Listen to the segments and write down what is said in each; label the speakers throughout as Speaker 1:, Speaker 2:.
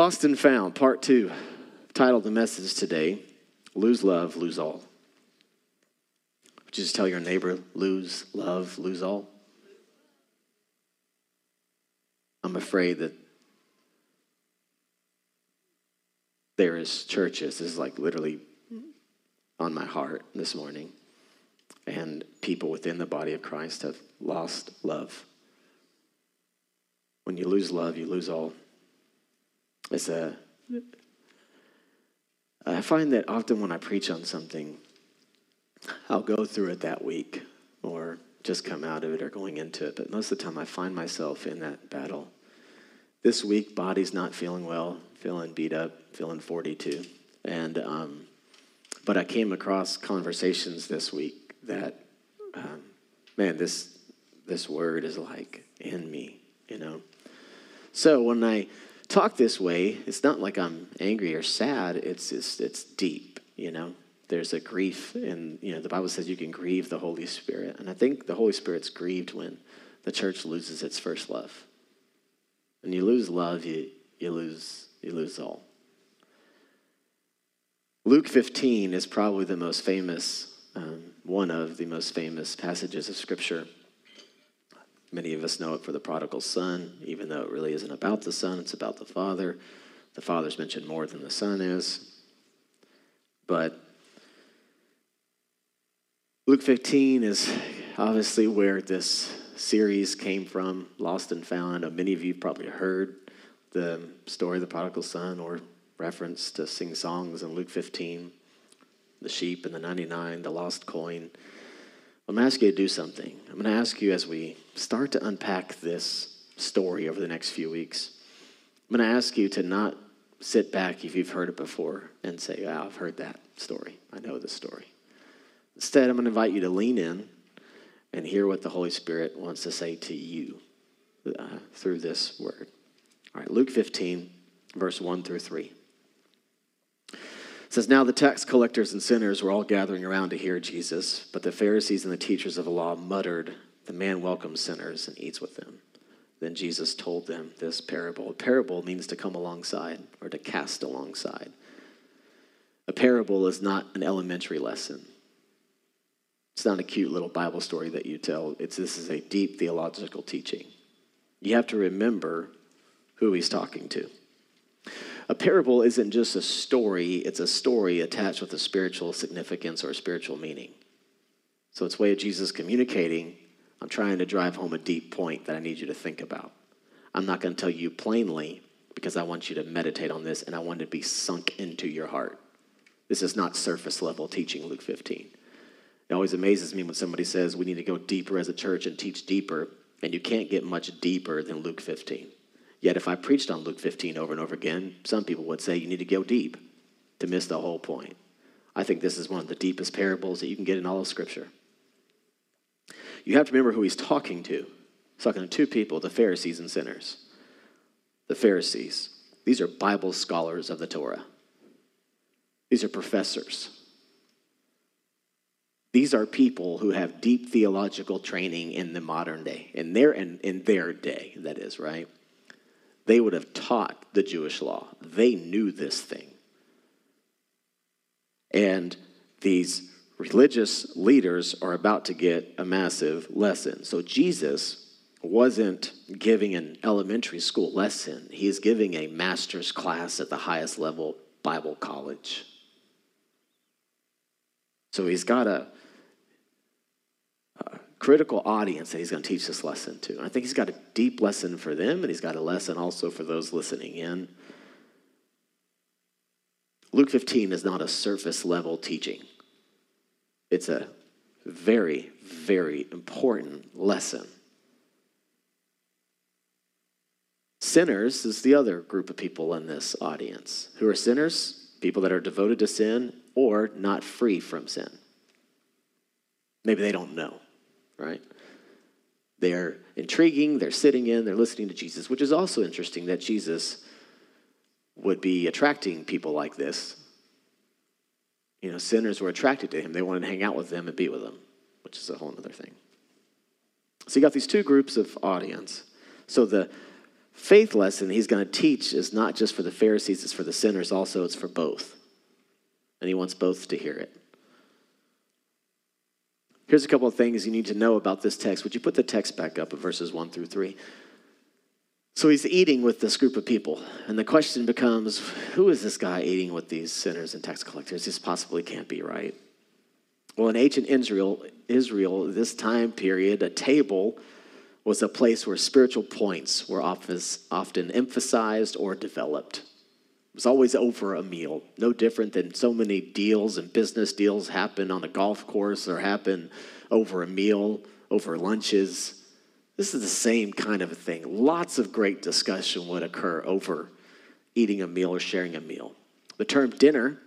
Speaker 1: Lost and Found, Part 2. Title the message today Lose Love, Lose All. Would you just tell your neighbor, lose love, lose all? I'm afraid that there is churches, this is like literally on my heart this morning, and people within the body of Christ have lost love. When you lose love, you lose all. It's a. I find that often when I preach on something, I'll go through it that week or just come out of it or going into it. But most of the time, I find myself in that battle. This week, body's not feeling well, feeling beat up, feeling 42. And, um, but I came across conversations this week that, um, man, this, this word is like in me, you know? So when I talk this way, it's not like I'm angry or sad. It's just, it's deep, you know? There's a grief, and, you know, the Bible says you can grieve the Holy Spirit. And I think the Holy Spirit's grieved when the church loses its first love. When you lose love, you, you, lose, you lose all. Luke 15 is probably the most famous, um, one of the most famous passages of Scripture. Many of us know it for the prodigal son, even though it really isn't about the son, it's about the father. The father's mentioned more than the son is. But Luke 15 is obviously where this series came from, Lost and Found. I many of you probably heard the story of the prodigal son or reference to sing songs in Luke 15, the sheep and the 99, the lost coin. I'm going to ask you to do something. I'm going to ask you as we start to unpack this story over the next few weeks, I'm going to ask you to not sit back if you've heard it before and say, oh, I've heard that story. I know the story. Instead, I'm going to invite you to lean in and hear what the Holy Spirit wants to say to you uh, through this word. All right, Luke 15, verse 1 through 3. It says, Now the tax collectors and sinners were all gathering around to hear Jesus, but the Pharisees and the teachers of the law muttered, The man welcomes sinners and eats with them. Then Jesus told them this parable. A parable means to come alongside or to cast alongside. A parable is not an elementary lesson. It's not a cute little Bible story that you tell. It's this is a deep theological teaching. You have to remember who he's talking to. A parable isn't just a story, it's a story attached with a spiritual significance or a spiritual meaning. So it's way of Jesus communicating. I'm trying to drive home a deep point that I need you to think about. I'm not going to tell you plainly because I want you to meditate on this and I want it to be sunk into your heart. This is not surface level teaching, Luke 15. It always amazes me when somebody says we need to go deeper as a church and teach deeper, and you can't get much deeper than Luke 15. Yet, if I preached on Luke 15 over and over again, some people would say you need to go deep to miss the whole point. I think this is one of the deepest parables that you can get in all of Scripture. You have to remember who he's talking to. He's talking to two people the Pharisees and sinners. The Pharisees, these are Bible scholars of the Torah, these are professors. These are people who have deep theological training in the modern day, in their, in, in their day, that is, right? They would have taught the Jewish law. They knew this thing. And these religious leaders are about to get a massive lesson. So Jesus wasn't giving an elementary school lesson, he's giving a master's class at the highest level Bible college. So he's got a critical audience that he's going to teach this lesson to. And I think he's got a deep lesson for them, and he's got a lesson also for those listening in. Luke 15 is not a surface level teaching, it's a very, very important lesson. Sinners is the other group of people in this audience. Who are sinners? People that are devoted to sin or not free from sin. Maybe they don't know right? They're intriguing, they're sitting in, they're listening to Jesus, which is also interesting that Jesus would be attracting people like this. You know, sinners were attracted to him. They wanted to hang out with them and be with them, which is a whole other thing. So you got these two groups of audience. So the faith lesson he's going to teach is not just for the Pharisees, it's for the sinners also, it's for both. And he wants both to hear it. Here's a couple of things you need to know about this text. Would you put the text back up of verses 1 through 3? So he's eating with this group of people. And the question becomes who is this guy eating with these sinners and tax collectors? This possibly can't be right. Well, in ancient Israel, Israel, this time period, a table was a place where spiritual points were often emphasized or developed. It was always over a meal, no different than so many deals and business deals happen on a golf course or happen over a meal, over lunches. This is the same kind of a thing. Lots of great discussion would occur over eating a meal or sharing a meal. The term dinner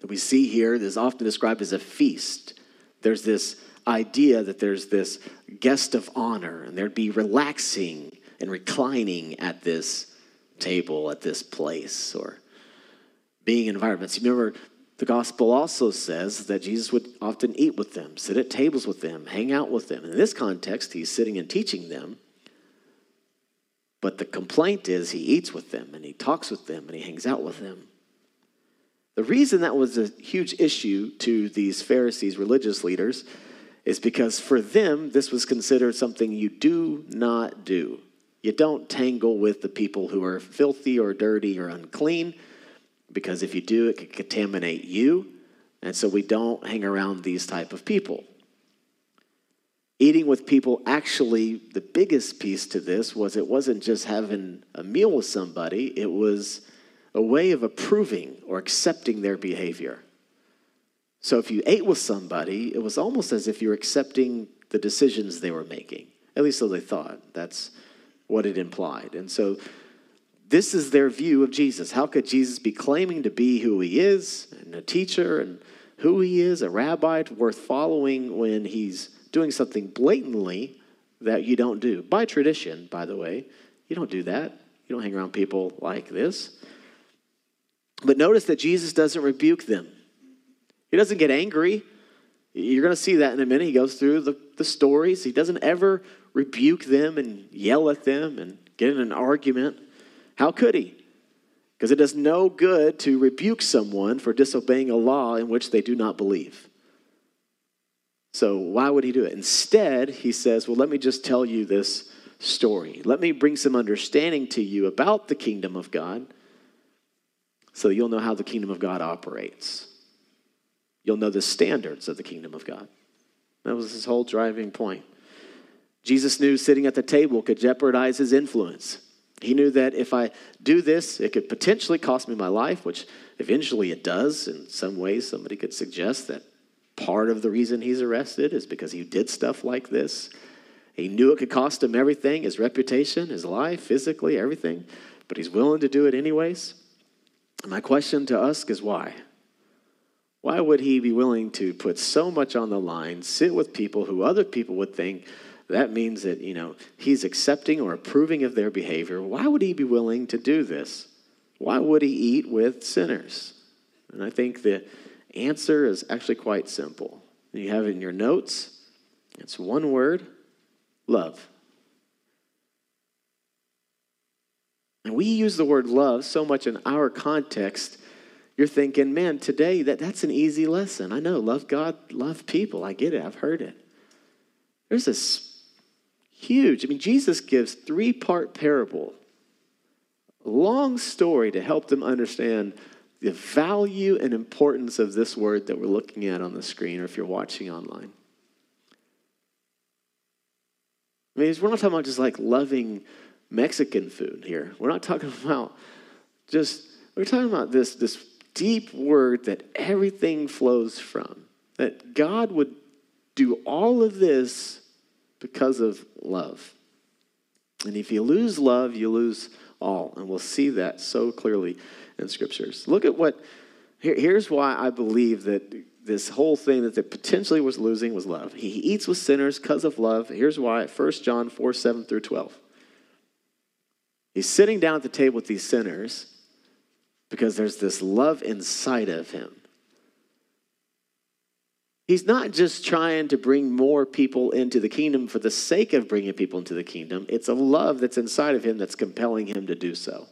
Speaker 1: that we see here is often described as a feast. There's this idea that there's this guest of honor, and there'd be relaxing and reclining at this table, at this place, or being in environments. You remember, the gospel also says that Jesus would often eat with them, sit at tables with them, hang out with them. In this context, he's sitting and teaching them. But the complaint is he eats with them and he talks with them and he hangs out with them. The reason that was a huge issue to these Pharisees, religious leaders, is because for them, this was considered something you do not do. You don't tangle with the people who are filthy or dirty or unclean, because if you do, it could contaminate you. And so we don't hang around these type of people. Eating with people, actually, the biggest piece to this was it wasn't just having a meal with somebody, it was a way of approving or accepting their behavior. So if you ate with somebody, it was almost as if you were accepting the decisions they were making. At least so they thought. That's what it implied. And so this is their view of Jesus. How could Jesus be claiming to be who he is and a teacher and who he is, a rabbi worth following when he's doing something blatantly that you don't do? By tradition, by the way. You don't do that. You don't hang around people like this. But notice that Jesus doesn't rebuke them. He doesn't get angry. You're going to see that in a minute. He goes through the, the stories. He doesn't ever rebuke them and yell at them and get in an argument. How could he? Because it does no good to rebuke someone for disobeying a law in which they do not believe. So, why would he do it? Instead, he says, Well, let me just tell you this story. Let me bring some understanding to you about the kingdom of God so you'll know how the kingdom of God operates. You'll know the standards of the kingdom of God. That was his whole driving point. Jesus knew sitting at the table could jeopardize his influence. He knew that if I do this, it could potentially cost me my life, which eventually it does. In some ways, somebody could suggest that part of the reason he's arrested is because he did stuff like this. He knew it could cost him everything his reputation, his life, physically, everything, but he's willing to do it anyways. My question to us is why? Why would he be willing to put so much on the line, sit with people who other people would think that means that, you know, he's accepting or approving of their behavior? Why would he be willing to do this? Why would he eat with sinners? And I think the answer is actually quite simple. You have it in your notes. It's one word love. And we use the word love so much in our context. You're thinking, man, today that, that's an easy lesson. I know, love God, love people. I get it, I've heard it. There's this huge, I mean, Jesus gives three part parable, long story to help them understand the value and importance of this word that we're looking at on the screen or if you're watching online. I mean, we're not talking about just like loving Mexican food here. We're not talking about just, we're talking about this, this deep word that everything flows from. That God would do all of this because of love. And if you lose love, you lose all. And we'll see that so clearly in scriptures. Look at what, here, here's why I believe that this whole thing that they potentially was losing was love. He eats with sinners because of love. Here's why 1 John 4 7 through 12. He's sitting down at the table with these sinners because there's this love inside of him. He's not just trying to bring more people into the kingdom for the sake of bringing people into the kingdom. It's a love that's inside of him that's compelling him to do so.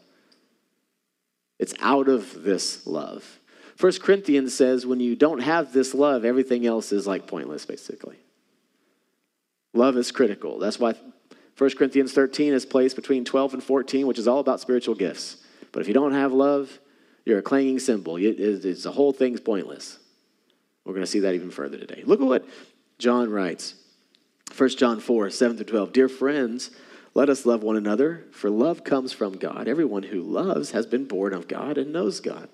Speaker 1: It's out of this love. First Corinthians says when you don't have this love, everything else is like pointless, basically. Love is critical. That's why 1 Corinthians 13 is placed between 12 and 14, which is all about spiritual gifts. But if you don't have love, you're a clanging cymbal. It's, the whole thing's pointless. We're going to see that even further today. Look at what John writes 1 John 4 7 through 12. Dear friends, let us love one another, for love comes from God. Everyone who loves has been born of God and knows God.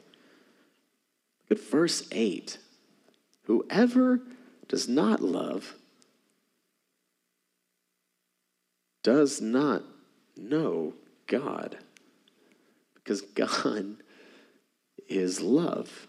Speaker 1: At verse 8. Whoever does not love does not know God, because God is love.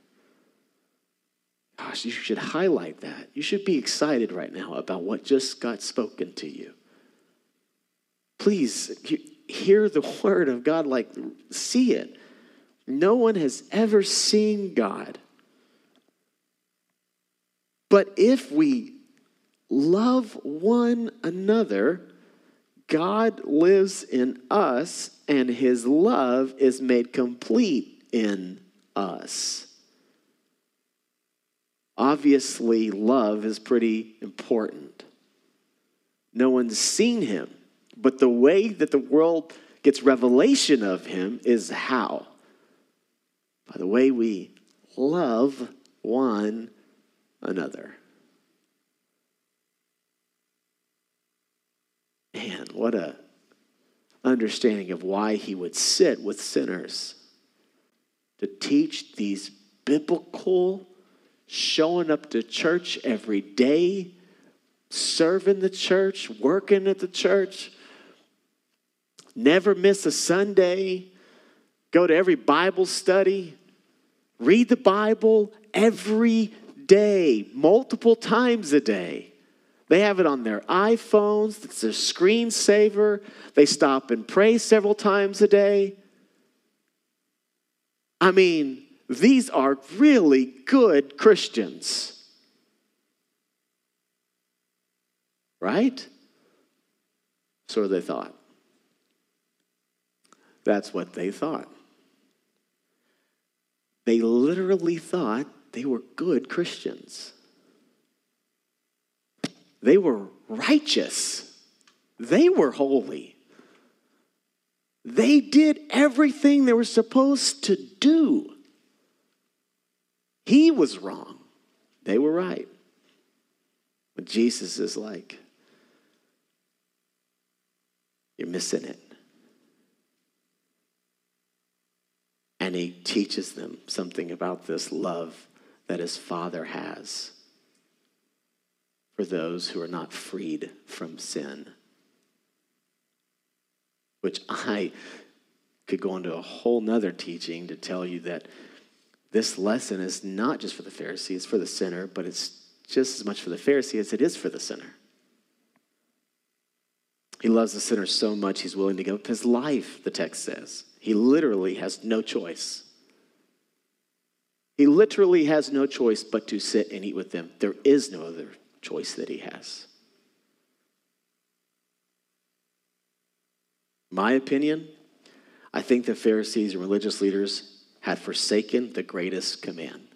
Speaker 1: Gosh, you should highlight that. You should be excited right now about what just got spoken to you. Please hear the word of God, like, see it. No one has ever seen God. But if we love one another, God lives in us, and his love is made complete in us. Obviously, love is pretty important. No one's seen him, but the way that the world gets revelation of him is how? By the way we love one another. Man, what a understanding of why he would sit with sinners to teach these biblical showing up to church every day, serving the church, working at the church, never miss a Sunday, go to every Bible study, read the Bible every day, multiple times a day. They have it on their iPhones, it's their screensaver. They stop and pray several times a day. I mean, these are really good Christians. Right? So they thought. That's what they thought. They literally thought they were good Christians. They were righteous. They were holy. They did everything they were supposed to do. He was wrong. They were right. But Jesus is like, you're missing it. And he teaches them something about this love that his Father has for those who are not freed from sin. Which I could go into a whole nother teaching to tell you that this lesson is not just for the Pharisee, it's for the sinner, but it's just as much for the Pharisee as it is for the sinner. He loves the sinner so much he's willing to give up his life, the text says. He literally has no choice. He literally has no choice but to sit and eat with them. There is no other choice that he has. My opinion, I think the Pharisees and religious leaders had forsaken the greatest command.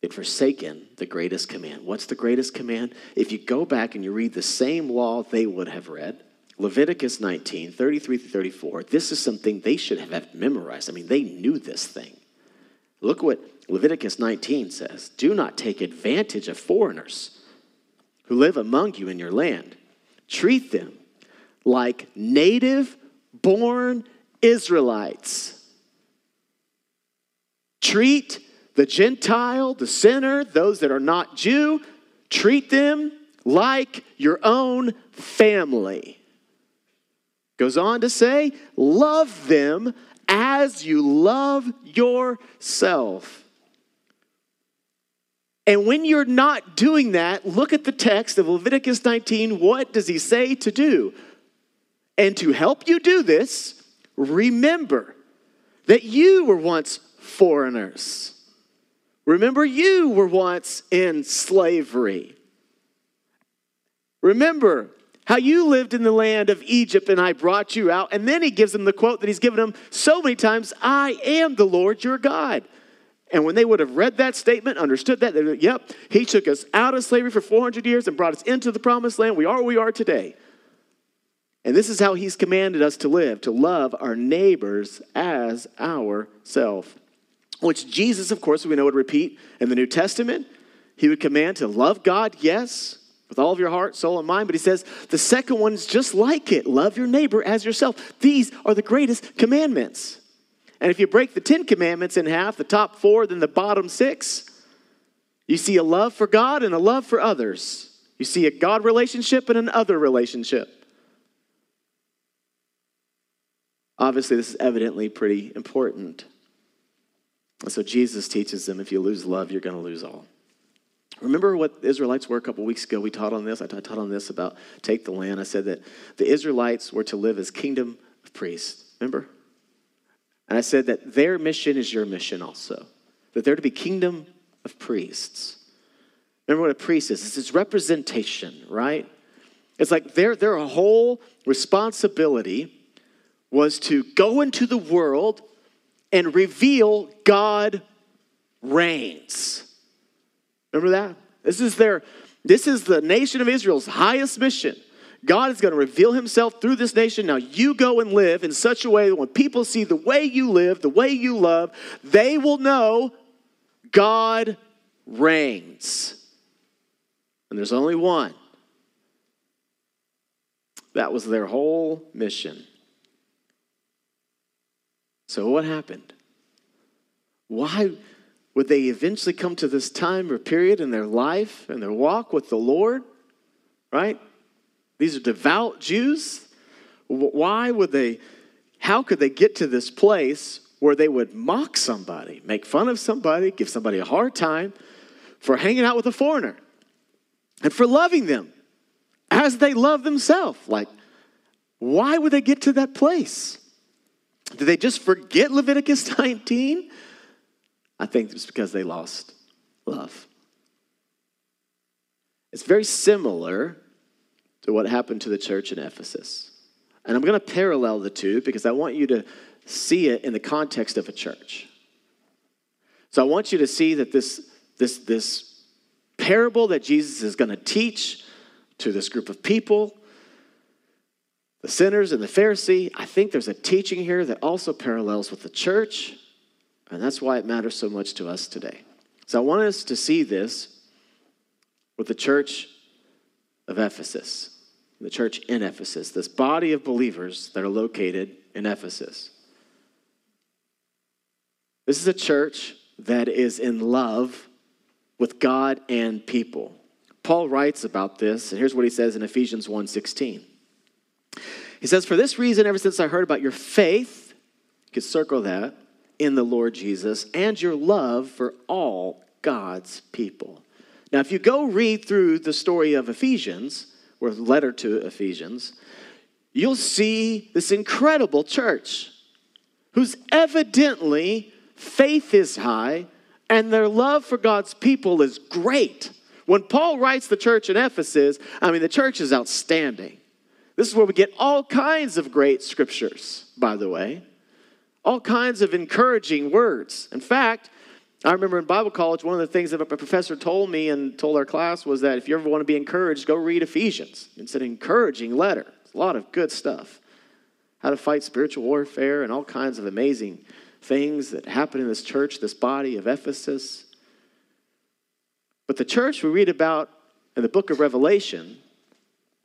Speaker 1: They'd forsaken the greatest command. What's the greatest command? If you go back and you read the same law they would have read, Leviticus 19, 33 through 34, this is something they should have memorized. I mean, they knew this thing. Look what Leviticus 19 says Do not take advantage of foreigners who live among you in your land. Treat them like native born Israelites Treat the Gentile, the sinner, those that are not Jew, treat them like your own family. Goes on to say, love them as you love yourself. And when you're not doing that, look at the text of Leviticus 19. What does he say to do? And to help you do this, remember that you were once foreigners. Remember, you were once in slavery. Remember how you lived in the land of Egypt and I brought you out. And then he gives them the quote that he's given them so many times I am the Lord your God. And when they would have read that statement, understood that, would, yep, he took us out of slavery for 400 years and brought us into the promised land. We are where we are today. And this is how he's commanded us to live, to love our neighbors as ourself. Which Jesus, of course, we know would repeat in the New Testament. He would command to love God, yes, with all of your heart, soul, and mind. But he says the second one is just like it love your neighbor as yourself. These are the greatest commandments. And if you break the Ten Commandments in half, the top four, then the bottom six, you see a love for God and a love for others. You see a God relationship and an other relationship. Obviously, this is evidently pretty important. So Jesus teaches them if you lose love, you're going to lose all. Remember what the Israelites were a couple weeks ago? We taught on this. I taught on this about take the land. I said that the Israelites were to live as kingdom of priests. Remember? And I said that their mission is your mission also. That they're to be kingdom of priests. Remember what a priest is? It's his representation, right? It's like their, their whole responsibility was to go into the world and reveal God reigns. Remember that? This is their this is the nation of Israel's highest mission. God is going to reveal himself through this nation. Now you go and live in such a way that when people see the way you live, the way you love, they will know God reigns. And there's only one. That was their whole mission. So, what happened? Why would they eventually come to this time or period in their life and their walk with the Lord? Right? These are devout Jews. Why would they, how could they get to this place where they would mock somebody, make fun of somebody, give somebody a hard time for hanging out with a foreigner and for loving them as they love themselves? Like, why would they get to that place? Did they just forget Leviticus 19? I think it's because they lost love. It's very similar to what happened to the church in Ephesus. And I'm going to parallel the two because I want you to see it in the context of a church. So I want you to see that this, this, this parable that Jesus is going to teach to this group of people the sinners and the Pharisee, I think there's a teaching here that also parallels with the church, and that's why it matters so much to us today. So I want us to see this with the church of Ephesus, the church in Ephesus, this body of believers that are located in Ephesus. This is a church that is in love with God and people. Paul writes about this, and here's what he says in Ephesians 1:16. He says, For this reason, ever since I heard about your faith, you could circle that, in the Lord Jesus, and your love for all God's people. Now, if you go read through the story of Ephesians, or letter to Ephesians, you'll see this incredible church whose evidently faith is high and their love for God's people is great. When Paul writes the church in Ephesus, I mean, the church is outstanding. This is where we get all kinds of great scriptures, by the way, all kinds of encouraging words. In fact, I remember in Bible college, one of the things that a professor told me and told our class was that if you ever want to be encouraged, go read Ephesians. It's an encouraging letter, it's a lot of good stuff. How to fight spiritual warfare and all kinds of amazing things that happen in this church, this body of Ephesus. But the church we read about in the book of Revelation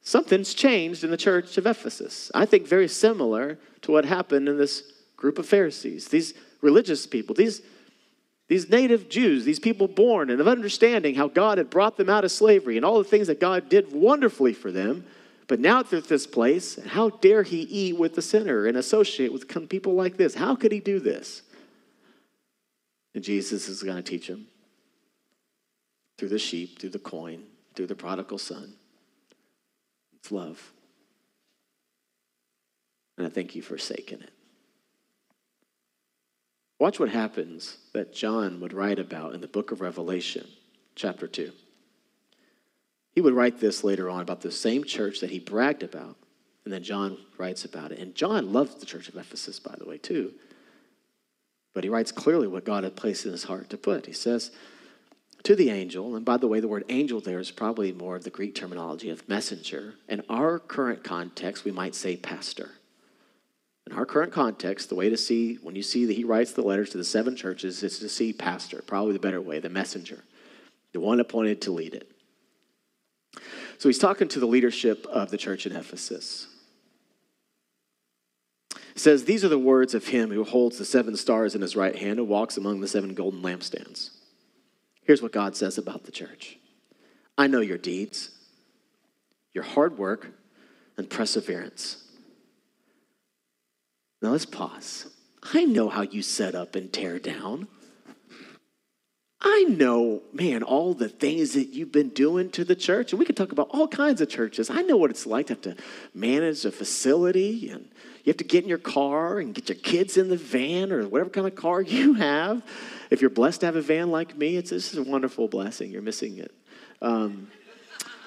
Speaker 1: something's changed in the church of Ephesus. I think very similar to what happened in this group of Pharisees, these religious people, these, these native Jews, these people born and of understanding how God had brought them out of slavery and all the things that God did wonderfully for them. But now they're at this place, how dare he eat with the sinner and associate with people like this? How could he do this? And Jesus is going to teach him through the sheep, through the coin, through the prodigal son. It's love. And I think you've forsaken it. Watch what happens that John would write about in the book of Revelation, chapter 2. He would write this later on about the same church that he bragged about. And then John writes about it. And John loves the church of Ephesus, by the way, too. But he writes clearly what God had placed in his heart to put. He says, to the angel, and by the way, the word angel there is probably more of the Greek terminology of messenger. In our current context, we might say pastor. In our current context, the way to see, when you see that he writes the letters to the seven churches, is to see pastor, probably the better way, the messenger, the one appointed to lead it. So he's talking to the leadership of the church in Ephesus. He says, These are the words of him who holds the seven stars in his right hand and walks among the seven golden lampstands. Here's what God says about the church I know your deeds, your hard work, and perseverance. Now let's pause. I know how you set up and tear down. I know, man, all the things that you've been doing to the church, and we can talk about all kinds of churches. I know what it's like to have to manage a facility, and you have to get in your car and get your kids in the van or whatever kind of car you have. If you're blessed to have a van like me, it's this is a wonderful blessing. You're missing it. Um,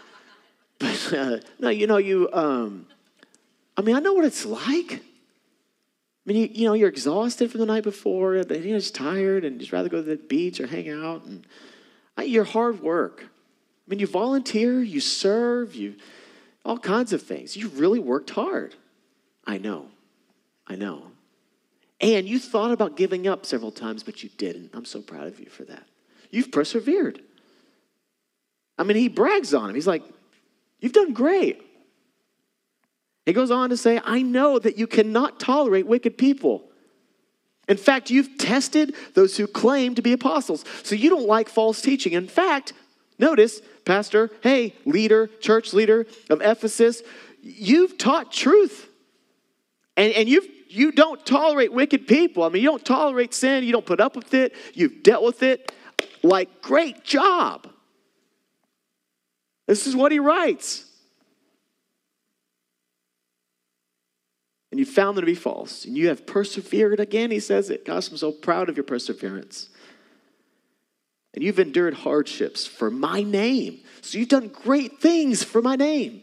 Speaker 1: but uh, no, you know, you. Um, I mean, I know what it's like. I mean, you, you know, you're exhausted from the night before, and you're just tired, and just rather go to the beach or hang out. And your hard work. I mean, you volunteer, you serve, you all kinds of things. You really worked hard. I know, I know. And you thought about giving up several times, but you didn't. I'm so proud of you for that. You've persevered. I mean, he brags on him. He's like, You've done great. He goes on to say, I know that you cannot tolerate wicked people. In fact, you've tested those who claim to be apostles. So you don't like false teaching. In fact, notice, Pastor, hey, leader, church leader of Ephesus, you've taught truth. And, and you've, you don't tolerate wicked people. I mean, you don't tolerate sin. You don't put up with it. You've dealt with it. Like, great job. This is what he writes. and you found them to be false, and you have persevered again, he says it. Gosh, I'm so proud of your perseverance. And you've endured hardships for my name. So you've done great things for my name.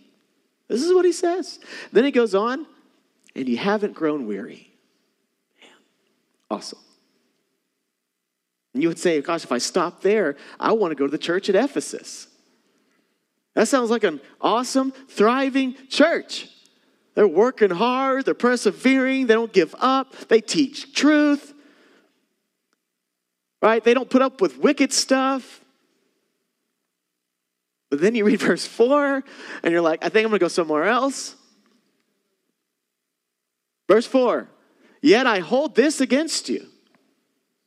Speaker 1: This is what he says. Then he goes on, and you haven't grown weary. Man, awesome. And you would say, gosh, if I stop there, I want to go to the church at Ephesus. That sounds like an awesome, thriving church. They're working hard, they're persevering, they don't give up, they teach truth. Right? They don't put up with wicked stuff. But then you read verse 4 and you're like, I think I'm going to go somewhere else. Verse 4 Yet I hold this against you.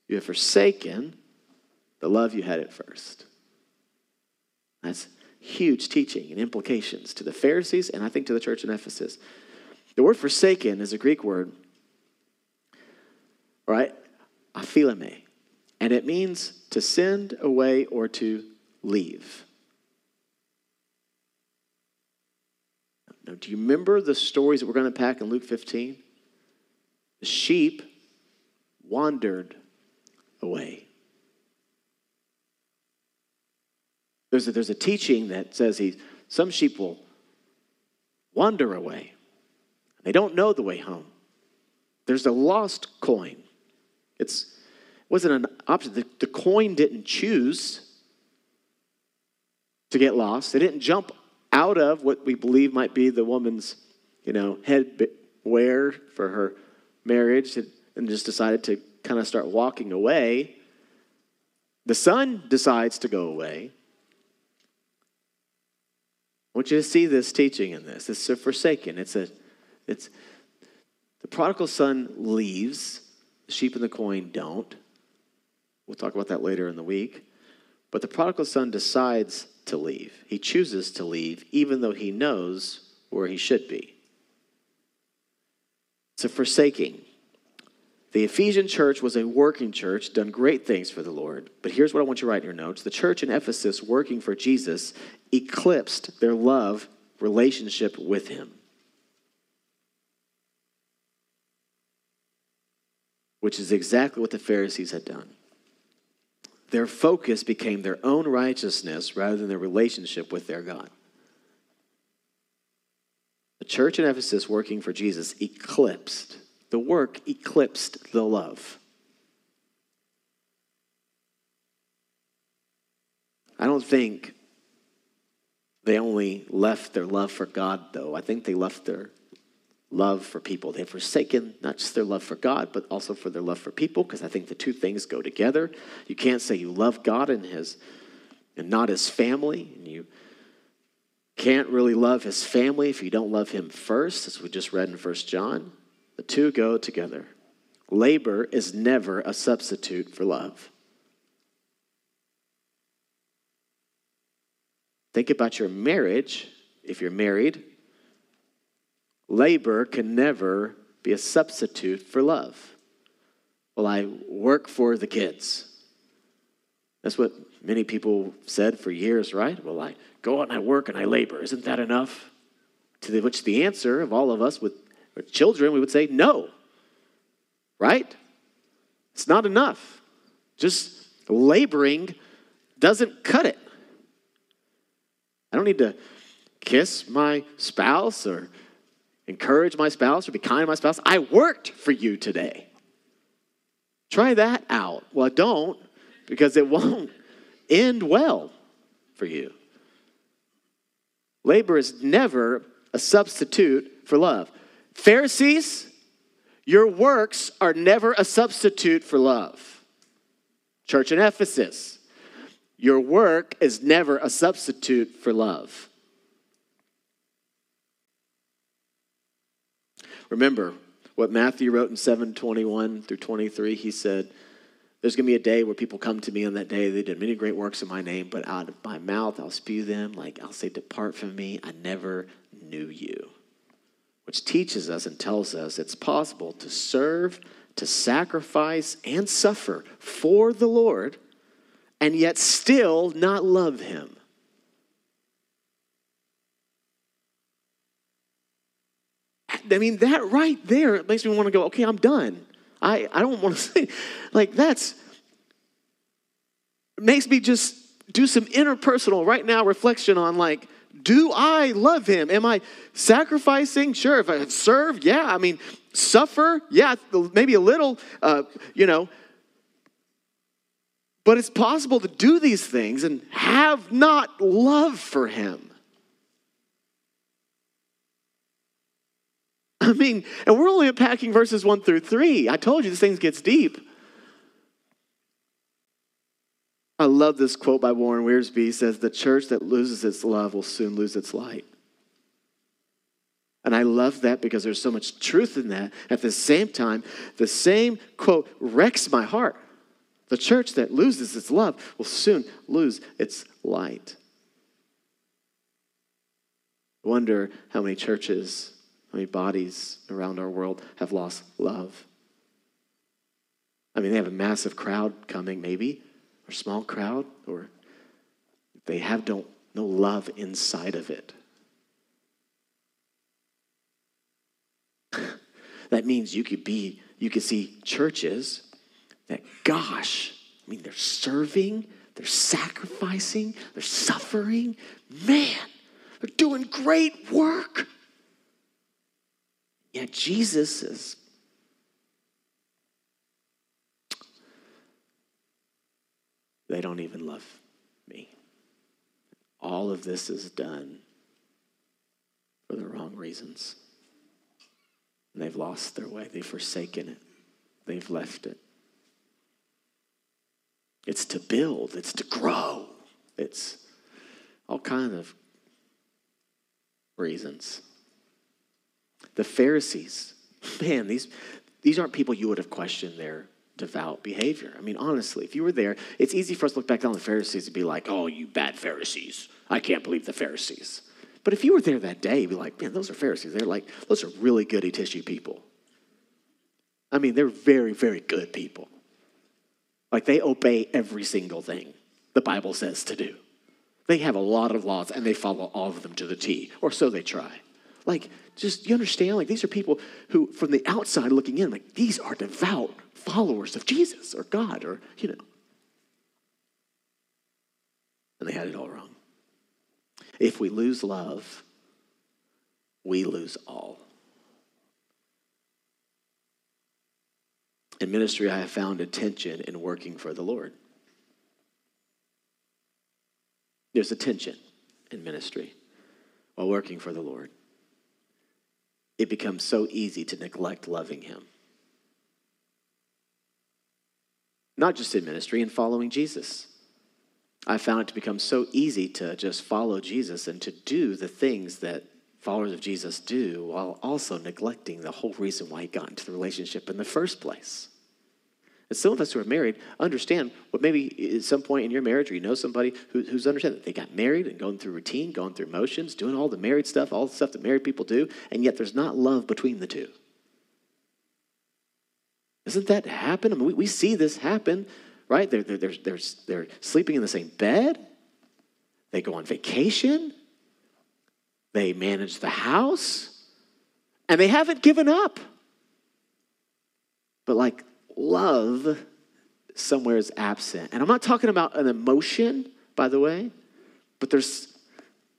Speaker 1: You have forsaken the love you had at first. That's huge teaching and implications to the Pharisees and I think to the church in Ephesus. The word forsaken is a Greek word, right? aphiemi. And it means to send away or to leave. Now, do you remember the stories that we're going to pack in Luke 15? The sheep wandered away. There's a, there's a teaching that says he, some sheep will wander away. They don't know the way home. There's a lost coin. It's, it wasn't an option. The, the coin didn't choose to get lost. It didn't jump out of what we believe might be the woman's, you know, head wear for her marriage and just decided to kind of start walking away. The son decides to go away. I want you to see this teaching in this. Is a forsaken. It's a, it's the prodigal son leaves. The sheep and the coin don't. We'll talk about that later in the week. But the prodigal son decides to leave. He chooses to leave, even though he knows where he should be. It's a forsaking. The Ephesian church was a working church, done great things for the Lord. But here's what I want you to write in your notes the church in Ephesus, working for Jesus, eclipsed their love relationship with him. Which is exactly what the Pharisees had done. Their focus became their own righteousness rather than their relationship with their God. The church in Ephesus working for Jesus eclipsed, the work eclipsed the love. I don't think they only left their love for God, though. I think they left their love for people. They've forsaken not just their love for God, but also for their love for people, because I think the two things go together. You can't say you love God and his and not his family, and you can't really love his family if you don't love him first, as we just read in First John. The two go together. Labor is never a substitute for love. Think about your marriage. If you're married, labor can never be a substitute for love. Well, I work for the kids. That's what many people said for years, right? Well, I go out and I work and I labor. Isn't that enough? To which the answer of all of us with children, we would say no. Right? It's not enough. Just laboring doesn't cut it. I don't need to kiss my spouse or encourage my spouse or be kind to my spouse. I worked for you today. Try that out. Well, don't because it won't end well for you. Labor is never a substitute for love. Pharisees, your works are never a substitute for love. Church in Ephesus, your work is never a substitute for love. Remember what Matthew wrote in 721 through 23. He said, There's going to be a day where people come to me on that day. They did many great works in my name, but out of my mouth I'll spew them. Like I'll say, Depart from me. I never knew you. Which teaches us and tells us it's possible to serve, to sacrifice, and suffer for the Lord and yet still not love him. I mean, that right there makes me want to go, okay, I'm done. I, I don't want to say, like, that's, makes me just do some interpersonal right now reflection on, like, do I love him? Am I sacrificing? Sure. If I serve, yeah. I mean, suffer, yeah, maybe a little, uh, you know, but it's possible to do these things and have not love for Him. I mean, and we're only unpacking verses one through three. I told you this thing gets deep. I love this quote by Warren Wiersbe. He says, The church that loses its love will soon lose its light. And I love that because there's so much truth in that. At the same time, the same quote wrecks my heart the church that loses its love will soon lose its light. I wonder how many churches, how many bodies around our world have lost love. I mean, they have a massive crowd coming, maybe, or small crowd, or they have don't no love inside of it. that means you could be, you could see churches that, gosh, I mean, they're serving, they're sacrificing, they're suffering. Man, they're doing great work. Yet Jesus is they don't even love me. All of this is done for the wrong reasons. And they've lost their way, they've forsaken it, they've left it. It's to build, it's to grow, it's all kind of reasons. The Pharisees, man, these, these aren't people you would have questioned their devout behavior. I mean, honestly, if you were there, it's easy for us to look back on the Pharisees and be like, oh, you bad Pharisees. I can't believe the Pharisees. But if you were there that day, you'd be like, man, those are Pharisees. They're like, those are really goody tissue people. I mean, they're very, very good people. Like they obey every single thing the Bible says to do. They have a lot of laws and they follow all of them to the T, or so they try. Like, just you understand? Like, these are people who, from the outside looking in, like, these are devout followers of Jesus or God or, you know. And they had it all wrong. If we lose love, we lose all. In ministry, I have found a tension in working for the Lord. There's a tension in ministry while working for the Lord. It becomes so easy to neglect loving Him. Not just in ministry and following Jesus. I found it to become so easy to just follow Jesus and to do the things that followers of Jesus do while also neglecting the whole reason why he got into the relationship in the first place. And some of us who are married understand what maybe at some point in your marriage, or you know somebody who, who's understand that they got married and going through routine, going through motions, doing all the married stuff, all the stuff that married people do, and yet there's not love between the two. Doesn't that happen? I mean, we, we see this happen, right? They're, they're, they're, they're, they're sleeping in the same bed. They go on vacation. They manage the house. And they haven't given up. But like love somewhere is absent. And I'm not talking about an emotion, by the way, but there's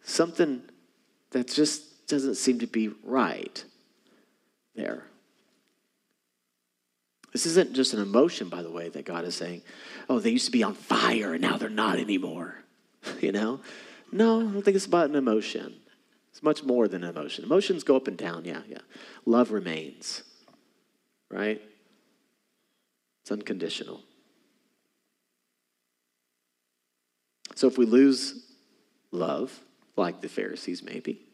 Speaker 1: something that just doesn't seem to be right there. This isn't just an emotion, by the way, that God is saying, oh, they used to be on fire and now they're not anymore. you know? No, I don't think it's about an emotion. It's much more than an emotion. Emotions go up and down, yeah, yeah. Love remains, right? It's unconditional. So if we lose love, like the Pharisees maybe,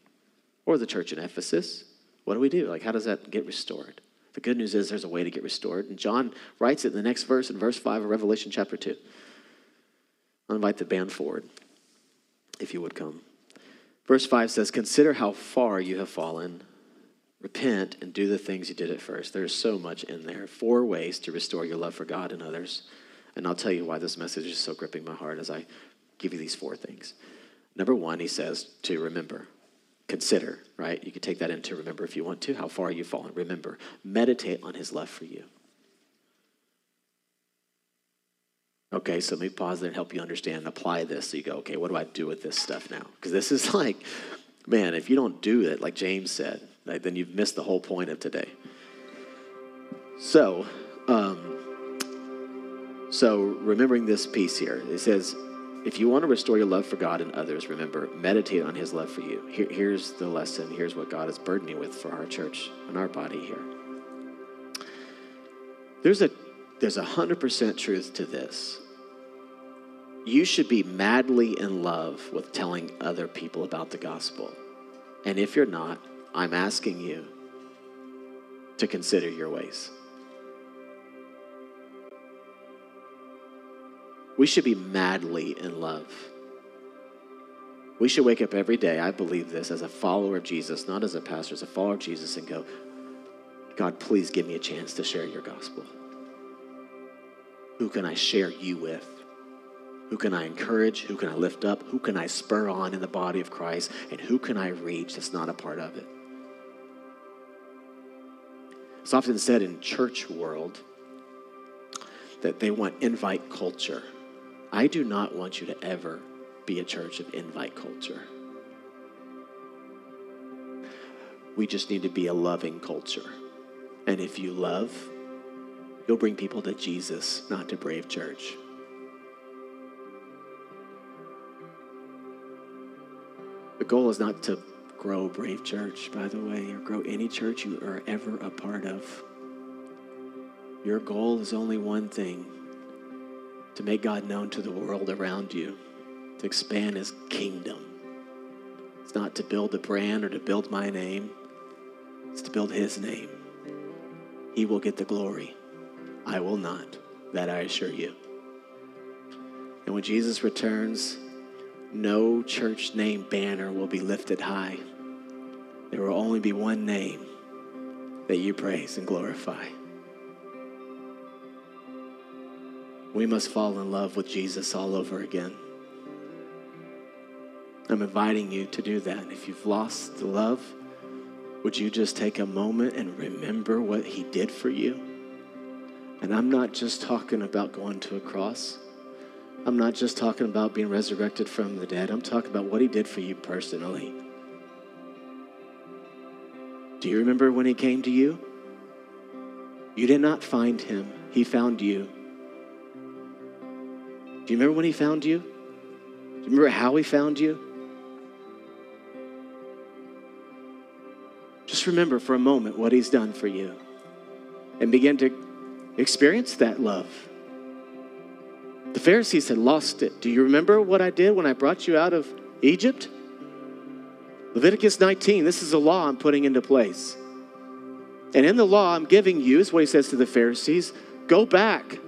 Speaker 1: or the church in Ephesus, what do we do? Like, how does that get restored? The good news is there's a way to get restored. And John writes it in the next verse, in verse 5 of Revelation chapter 2. I'll invite the band forward, if you would come. Verse 5 says, Consider how far you have fallen. Repent and do the things you did at first. There's so much in there. Four ways to restore your love for God and others. And I'll tell you why this message is so gripping my heart as I give you these four things. Number one, he says to remember consider, right? You could take that into remember if you want to, how far you've fallen. Remember, meditate on his love for you. Okay, so let me pause there and help you understand and apply this. So you go, okay, what do I do with this stuff now? Because this is like, man, if you don't do it, like James said, then you've missed the whole point of today. So, um, so remembering this piece here, it says, if you want to restore your love for God and others, remember, meditate on His love for you. Here, here's the lesson. Here's what God has burdened me with for our church and our body here. There's a there's a hundred percent truth to this. You should be madly in love with telling other people about the gospel. And if you're not, I'm asking you to consider your ways. We should be madly in love. We should wake up every day, I believe this, as a follower of Jesus, not as a pastor, as a follower of Jesus, and go, God, please give me a chance to share your gospel. Who can I share you with? Who can I encourage? Who can I lift up? Who can I spur on in the body of Christ? And who can I reach that's not a part of it? It's often said in church world that they want invite culture. I do not want you to ever be a church of invite culture. We just need to be a loving culture. And if you love, you'll bring people to Jesus, not to Brave Church. The goal is not to grow Brave Church, by the way, or grow any church you are ever a part of. Your goal is only one thing to make God known to the world around you, to expand his kingdom. It's not to build a brand or to build my name, it's to build his name. He will get the glory. I will not. That I assure you. And when Jesus returns, no church name banner will be lifted high. There will only be one name that you praise and glorify. We must fall in love with Jesus all over again. I'm inviting you to do that. If you've lost the love, would you just take a moment and remember what he did for you? And I'm not just talking about going to a cross. I'm not just talking about being resurrected from the dead. I'm talking about what he did for you personally. Do you remember when he came to you? You did not find him, he found you. Do you remember when he found you? Do you remember how he found you? Just remember for a moment what he's done for you and begin to experience that love. The Pharisees had lost it. Do you remember what I did when I brought you out of Egypt? Leviticus 19, this is a law I'm putting into place. And in the law I'm giving you, is what he says to the Pharisees go back.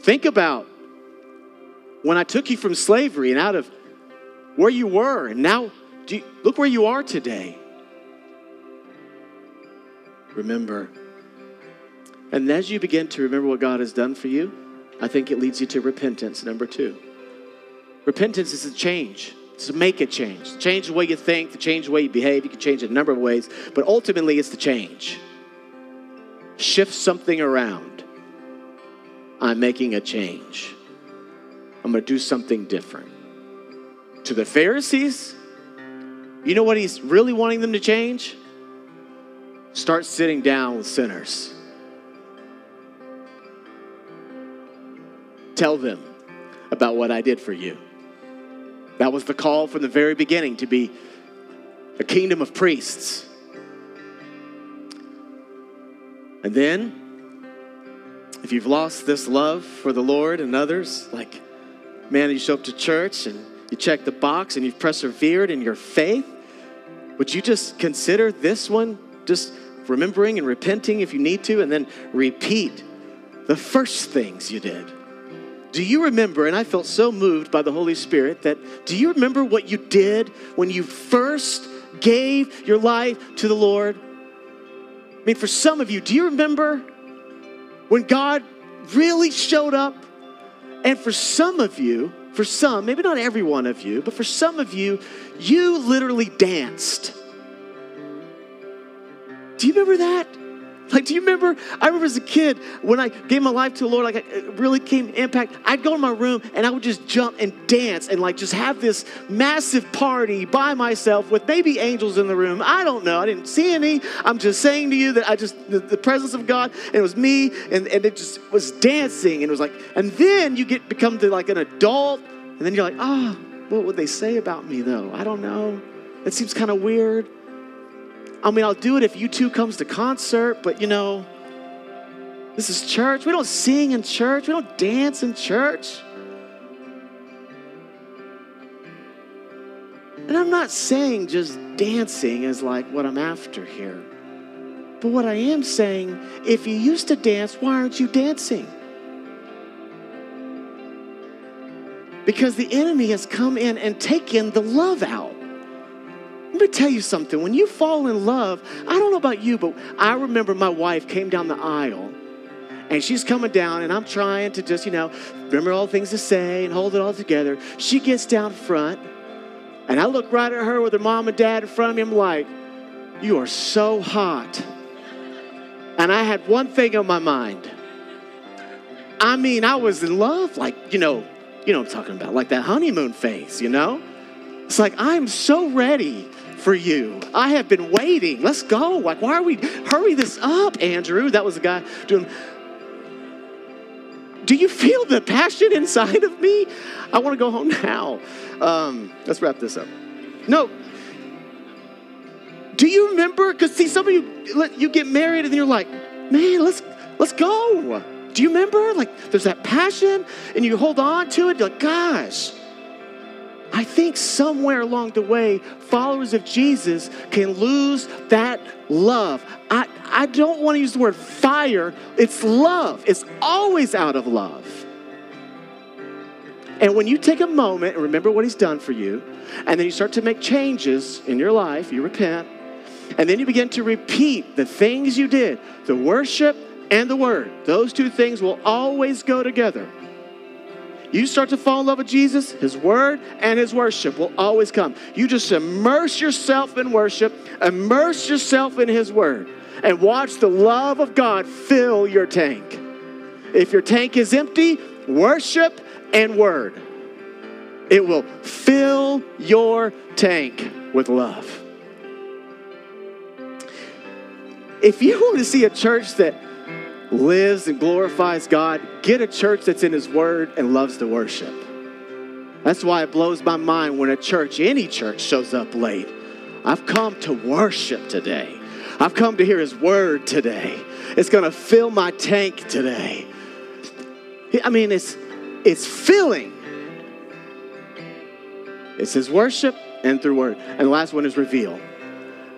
Speaker 1: Think about when I took you from slavery and out of where you were, and now you, look where you are today. Remember. And as you begin to remember what God has done for you, I think it leads you to repentance, number two. Repentance is a change. It's to make a change. Change the way you think, to change the way you behave. You can change it a number of ways, but ultimately it's to change. Shift something around. I'm making a change. I'm going to do something different. To the Pharisees, you know what he's really wanting them to change? Start sitting down with sinners. Tell them about what I did for you. That was the call from the very beginning to be a kingdom of priests. And then, if you've lost this love for the Lord and others, like, man, you show up to church and you check the box and you've persevered in your faith, would you just consider this one just remembering and repenting if you need to, and then repeat the first things you did? Do you remember, and I felt so moved by the Holy Spirit, that do you remember what you did when you first gave your life to the Lord? I mean, for some of you, do you remember when God really showed up? And for some of you, for some, maybe not every one of you, but for some of you, you literally danced. Do you remember that? Like, do you remember? I remember as a kid when I gave my life to the Lord, like, it really came impact. I'd go to my room and I would just jump and dance and, like, just have this massive party by myself with maybe angels in the room. I don't know. I didn't see any. I'm just saying to you that I just, the, the presence of God, and it was me, and, and it just was dancing. And it was like, and then you get become to like an adult, and then you're like, oh, what would they say about me, though? I don't know. It seems kind of weird. I mean, I'll do it if U2 comes to concert, but you know, this is church. We don't sing in church, we don't dance in church. And I'm not saying just dancing is like what I'm after here. But what I am saying, if you used to dance, why aren't you dancing? Because the enemy has come in and taken the love out. Let me tell you something. When you fall in love, I don't know about you, but I remember my wife came down the aisle and she's coming down and I'm trying to just, you know, remember all the things to say and hold it all together. She gets down front and I look right at her with her mom and dad in front of me. I'm like, you are so hot. And I had one thing on my mind. I mean, I was in love, like, you know, you know I'm talking about, like that honeymoon phase, you know? It's like, I'm so ready for you. I have been waiting. Let's go. Like, why are we, hurry this up, Andrew? That was the guy doing. Do you feel the passion inside of me? I want to go home now. Um, let's wrap this up. No. Do you remember? Because see, some of you, you get married and you're like, man, let's let's go. Do you remember? Like, there's that passion, and you hold on to it. You're like, gosh, I think somewhere along the way, followers of Jesus can lose that love. I, I don't want to use the word fire, it's love. It's always out of love. And when you take a moment and remember what He's done for you, and then you start to make changes in your life, you repent, and then you begin to repeat the things you did the worship and the word. Those two things will always go together. You start to fall in love with Jesus, His Word and His worship will always come. You just immerse yourself in worship, immerse yourself in His Word, and watch the love of God fill your tank. If your tank is empty, worship and Word. It will fill your tank with love. If you want to see a church that lives and glorifies God, get a church that's in His Word and loves to worship. That's why it blows my mind when a church, any church, shows up late. I've come to worship today. I've come to hear His Word today. It's going to fill my tank today. I mean, it's it's filling. It's His worship and through Word. And the last one is reveal.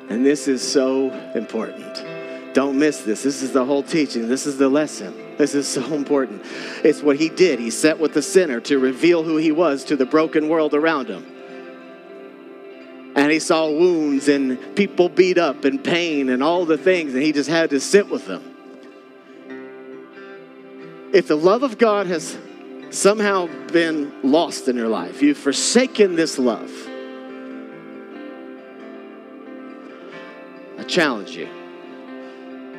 Speaker 1: And this is so important. Don't miss this. This is the whole teaching. This is the lesson. This is so important. It's what he did. He sat with the sinner to reveal who he was to the broken world around him. And he saw wounds and people beat up and pain and all the things, and he just had to sit with them. If the love of God has somehow been lost in your life, you've forsaken this love, I challenge you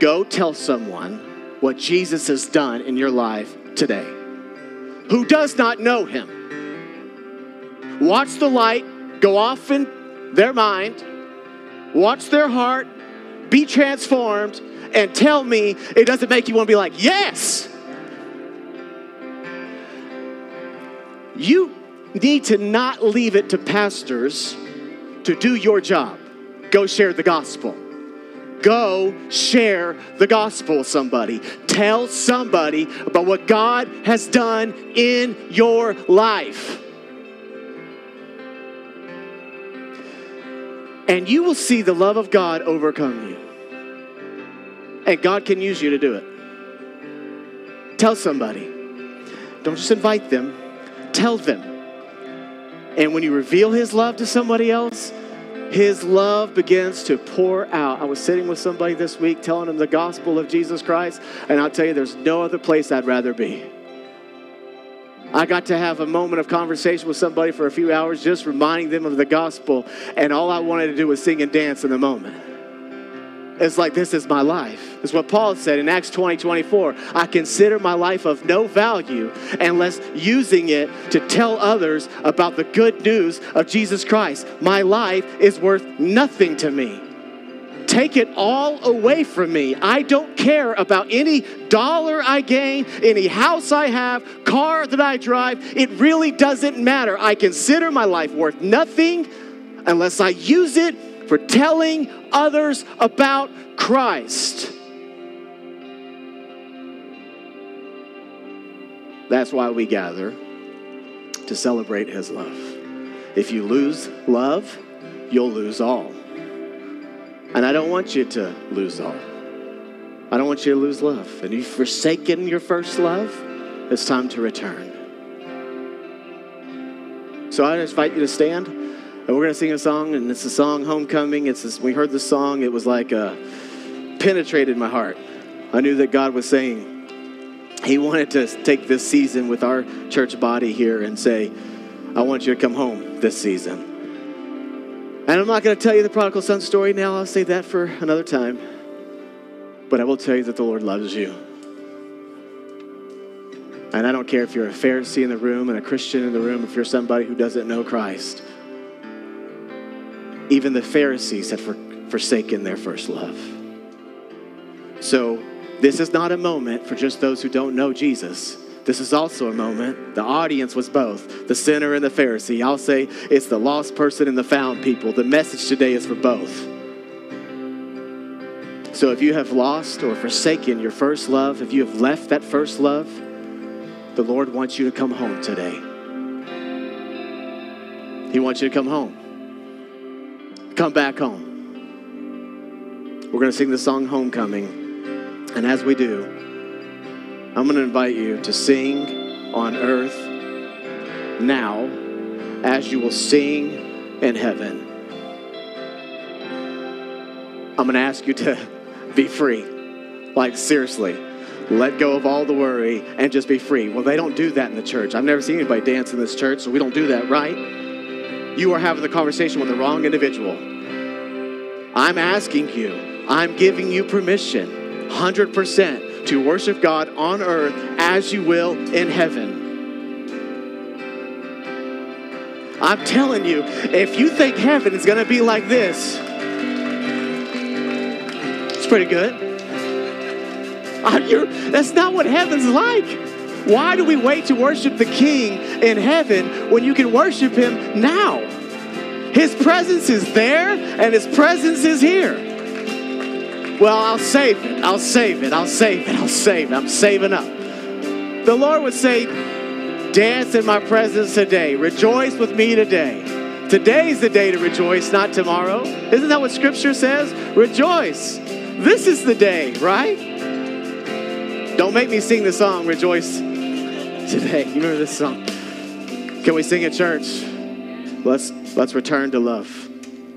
Speaker 1: Go tell someone what Jesus has done in your life today who does not know him. Watch the light go off in their mind, watch their heart, be transformed, and tell me it doesn't make you want to be like, yes. You need to not leave it to pastors to do your job. Go share the gospel. Go share the gospel with somebody. Tell somebody about what God has done in your life. And you will see the love of God overcome you. And God can use you to do it. Tell somebody. Don't just invite them, tell them. And when you reveal His love to somebody else, his love begins to pour out. I was sitting with somebody this week telling them the gospel of Jesus Christ, and I'll tell you, there's no other place I'd rather be. I got to have a moment of conversation with somebody for a few hours, just reminding them of the gospel, and all I wanted to do was sing and dance in the moment. It's like, this is my life. It's what Paul said in Acts 20 24. I consider my life of no value unless using it to tell others about the good news of Jesus Christ. My life is worth nothing to me. Take it all away from me. I don't care about any dollar I gain, any house I have, car that I drive. It really doesn't matter. I consider my life worth nothing unless I use it for telling others about Christ. That's why we gather to celebrate his love. If you lose love, you'll lose all. And I don't want you to lose all. I don't want you to lose love. And you've forsaken your first love, it's time to return. So I invite you to stand. And we're going to sing a song, and it's a song, Homecoming. It's this, we heard the song, it was like uh, penetrated my heart. I knew that God was saying He wanted to take this season with our church body here and say, I want you to come home this season. And I'm not going to tell you the prodigal son story now, I'll save that for another time. But I will tell you that the Lord loves you. And I don't care if you're a Pharisee in the room and a Christian in the room, if you're somebody who doesn't know Christ. Even the Pharisees had for, forsaken their first love. So, this is not a moment for just those who don't know Jesus. This is also a moment. The audience was both the sinner and the Pharisee. I'll say it's the lost person and the found people. The message today is for both. So if you have lost or forsaken your first love, if you have left that first love, the Lord wants you to come home today. He wants you to come home come back home. We're going to sing the song Homecoming. And as we do, I'm going to invite you to sing on earth now as you will sing in heaven. I'm going to ask you to be free. Like, seriously, let go of all the worry and just be free. Well, they don't do that in the church. I've never seen anybody dance in this church, so we don't do that, right? You are having the conversation with the wrong individual. I'm asking you, I'm giving you permission, 100%, to worship God on earth as you will in heaven. I'm telling you, if you think heaven is going to be like this, it's pretty good. that's not what heaven's like. Why do we wait to worship the King in heaven when you can worship Him now? His presence is there and His presence is here. Well, I'll save it. I'll save it. I'll save it. I'll save it. I'm saving up. The Lord would say, Dance in my presence today. Rejoice with me today. Today's the day to rejoice, not tomorrow. Isn't that what Scripture says? Rejoice. This is the day, right? Don't make me sing the song, Rejoice today. You remember this song? Can we sing at church? Let's let's return to love.